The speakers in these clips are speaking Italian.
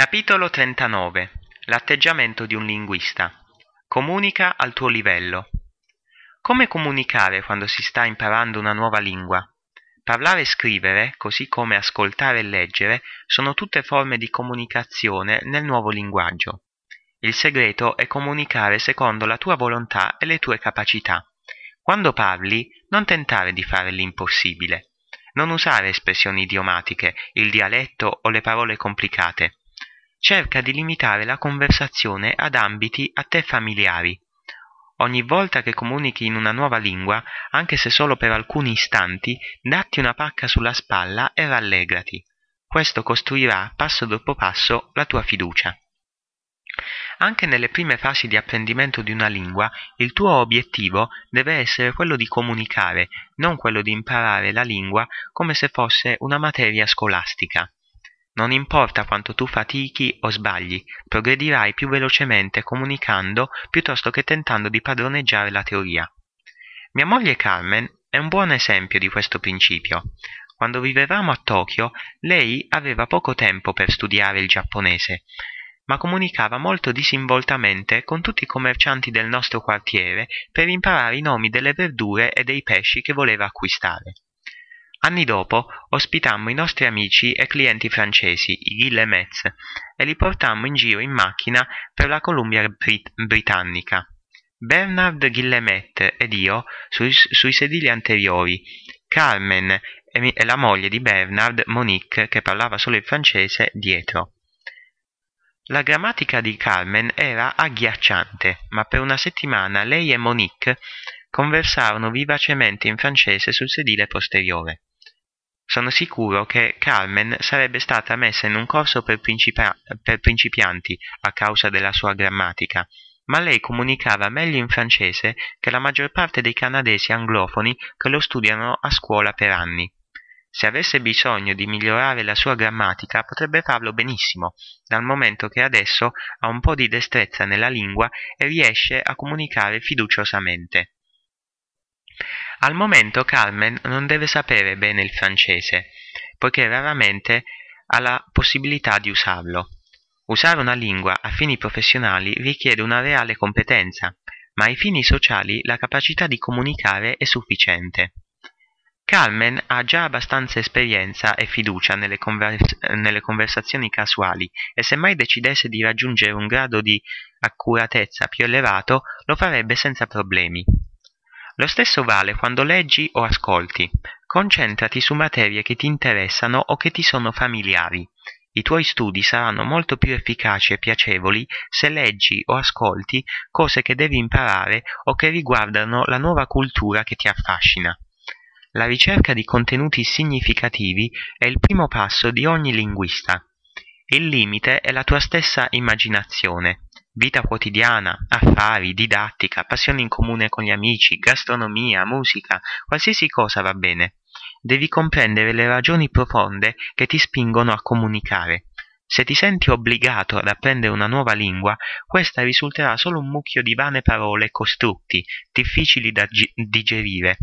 Capitolo 39 L'atteggiamento di un linguista. Comunica al tuo livello. Come comunicare quando si sta imparando una nuova lingua? Parlare e scrivere, così come ascoltare e leggere, sono tutte forme di comunicazione nel nuovo linguaggio. Il segreto è comunicare secondo la tua volontà e le tue capacità. Quando parli, non tentare di fare l'impossibile. Non usare espressioni idiomatiche, il dialetto o le parole complicate. Cerca di limitare la conversazione ad ambiti a te familiari. Ogni volta che comunichi in una nuova lingua, anche se solo per alcuni istanti, datti una pacca sulla spalla e rallegrati. Questo costruirà passo dopo passo la tua fiducia. Anche nelle prime fasi di apprendimento di una lingua, il tuo obiettivo deve essere quello di comunicare, non quello di imparare la lingua come se fosse una materia scolastica. Non importa quanto tu fatichi o sbagli, progredirai più velocemente comunicando piuttosto che tentando di padroneggiare la teoria. Mia moglie Carmen è un buon esempio di questo principio. Quando vivevamo a Tokyo, lei aveva poco tempo per studiare il giapponese, ma comunicava molto disinvoltamente con tutti i commercianti del nostro quartiere per imparare i nomi delle verdure e dei pesci che voleva acquistare. Anni dopo ospitammo i nostri amici e clienti francesi, i Guillemets, e li portammo in giro in macchina per la Columbia Brit- Britannica. Bernard Guillemet ed io sui, sui sedili anteriori, Carmen e, e la moglie di Bernard, Monique, che parlava solo il francese, dietro. La grammatica di Carmen era agghiacciante, ma per una settimana lei e Monique conversarono vivacemente in francese sul sedile posteriore. Sono sicuro che Carmen sarebbe stata messa in un corso per, per principianti a causa della sua grammatica, ma lei comunicava meglio in francese che la maggior parte dei canadesi anglofoni che lo studiano a scuola per anni. Se avesse bisogno di migliorare la sua grammatica potrebbe farlo benissimo, dal momento che adesso ha un po' di destrezza nella lingua e riesce a comunicare fiduciosamente. Al momento Carmen non deve sapere bene il francese, poiché raramente ha la possibilità di usarlo. Usare una lingua a fini professionali richiede una reale competenza, ma ai fini sociali la capacità di comunicare è sufficiente. Carmen ha già abbastanza esperienza e fiducia nelle, convers- nelle, conversazioni casuali e se mai decidesse di raggiungere un grado di accuratezza più elevato lo farebbe senza problemi. Lo stesso vale quando leggi o ascolti. Concentrati su materie che ti interessano o che ti sono familiari. I tuoi studi saranno molto più efficaci e piacevoli se leggi o ascolti cose che devi imparare o che riguardano la nuova cultura che ti affascina. La ricerca di contenuti significativi è il primo passo di ogni linguista. Il limite è la tua stessa immaginazione. Vita quotidiana, affari, didattica, passioni in comune con gli amici, gastronomia, musica, qualsiasi cosa va bene. Devi comprendere le ragioni profonde che ti spingono a comunicare. Se ti senti obbligato ad apprendere una nuova lingua, questa risulterà solo un mucchio di vane parole e costrutti, difficili da digerire.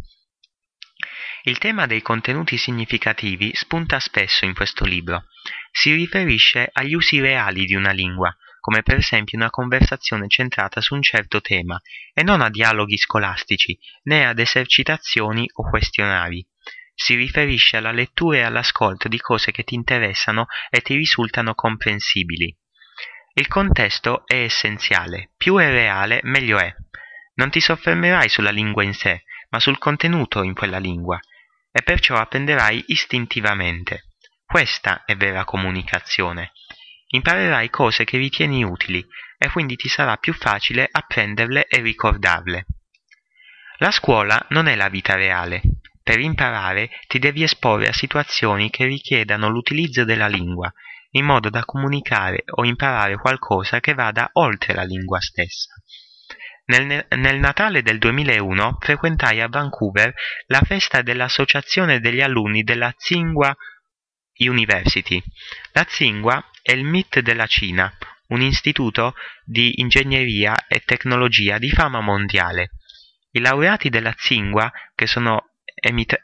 Il tema dei contenuti significativi spunta spesso in questo libro. Si riferisce agli usi reali di una lingua, come per esempio una conversazione centrata su un certo tema, e non a dialoghi scolastici, né ad esercitazioni o questionari. Si riferisce alla lettura e all'ascolto di cose che ti interessano e ti risultano comprensibili. Il contesto è essenziale, più è reale meglio è. Non ti soffermerai sulla lingua in sé, ma sul contenuto in quella lingua, e perciò apprenderai istintivamente. Questa è vera comunicazione. Imparerai cose che ritieni utili e quindi ti sarà più facile apprenderle e ricordarle. La scuola non è la vita reale. Per imparare ti devi esporre a situazioni che richiedano l'utilizzo della lingua, in modo da comunicare o imparare qualcosa che vada oltre la lingua stessa. Nel, nel, Natale del 2001 frequentai a Vancouver la festa dell'Associazione degli alunni della Tsinghua University. La Tsinghua è il MIT della Cina, un istituto di ingegneria e tecnologia di fama mondiale. I laureati della Tsinghua, che sono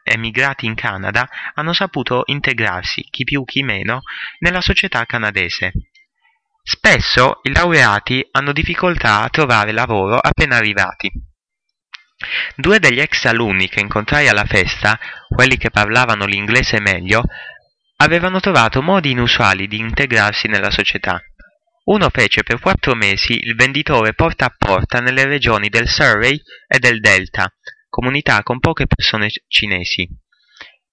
emigrati in Canada, hanno saputo integrarsi, chi più chi meno, nella società canadese. Spesso i laureati hanno difficoltà a trovare lavoro appena arrivati. Due degli ex alunni che incontrai alla festa, quelli che parlavano l'inglese meglio, avevano trovato modi inusuali di integrarsi nella società. Uno fece per quattro mesi il venditore porta a porta nelle regioni del Surrey e del Delta, comunità con poche persone cinesi.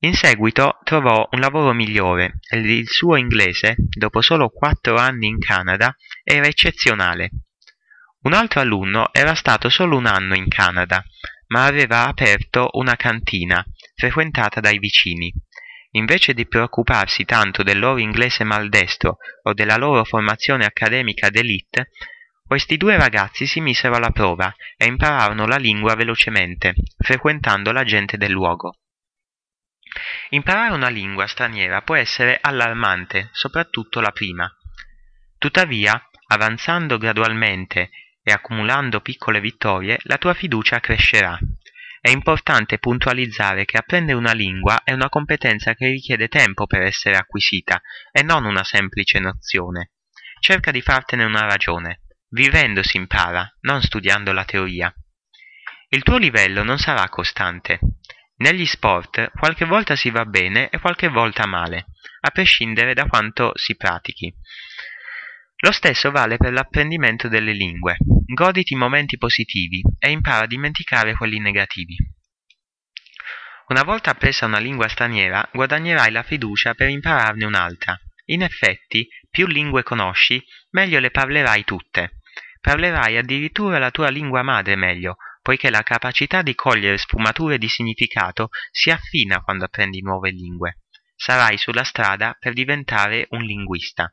In seguito trovò un lavoro migliore e il suo inglese, dopo solo quattro anni in Canada, era eccezionale. Un altro alunno era stato solo un anno in Canada, ma aveva aperto una cantina, frequentata dai vicini. Invece di preoccuparsi tanto del loro inglese maldestro o della loro formazione accademica d'élite, questi due ragazzi si misero alla prova e impararono la lingua velocemente, frequentando la gente del luogo. Imparare una lingua straniera può essere allarmante, soprattutto la prima. Tuttavia, avanzando gradualmente e accumulando piccole vittorie, la tua fiducia crescerà. È importante puntualizzare che apprendere una lingua è una competenza che richiede tempo per essere acquisita e non una semplice nozione. Cerca di fartene una ragione. Vivendo si impara, non studiando la teoria. Il tuo livello non sarà costante. Negli sport qualche volta si va bene e qualche volta male, a prescindere da quanto si pratichi. Lo stesso vale per l'apprendimento delle lingue. Goditi i momenti positivi e impara a dimenticare quelli negativi. Una volta appresa una lingua straniera, guadagnerai la fiducia per impararne un'altra. In effetti, più lingue conosci, meglio le parlerai tutte. Parlerai addirittura la tua lingua madre meglio, poiché la capacità di cogliere sfumature di significato si affina quando apprendi nuove lingue. Sarai sulla strada per diventare un linguista.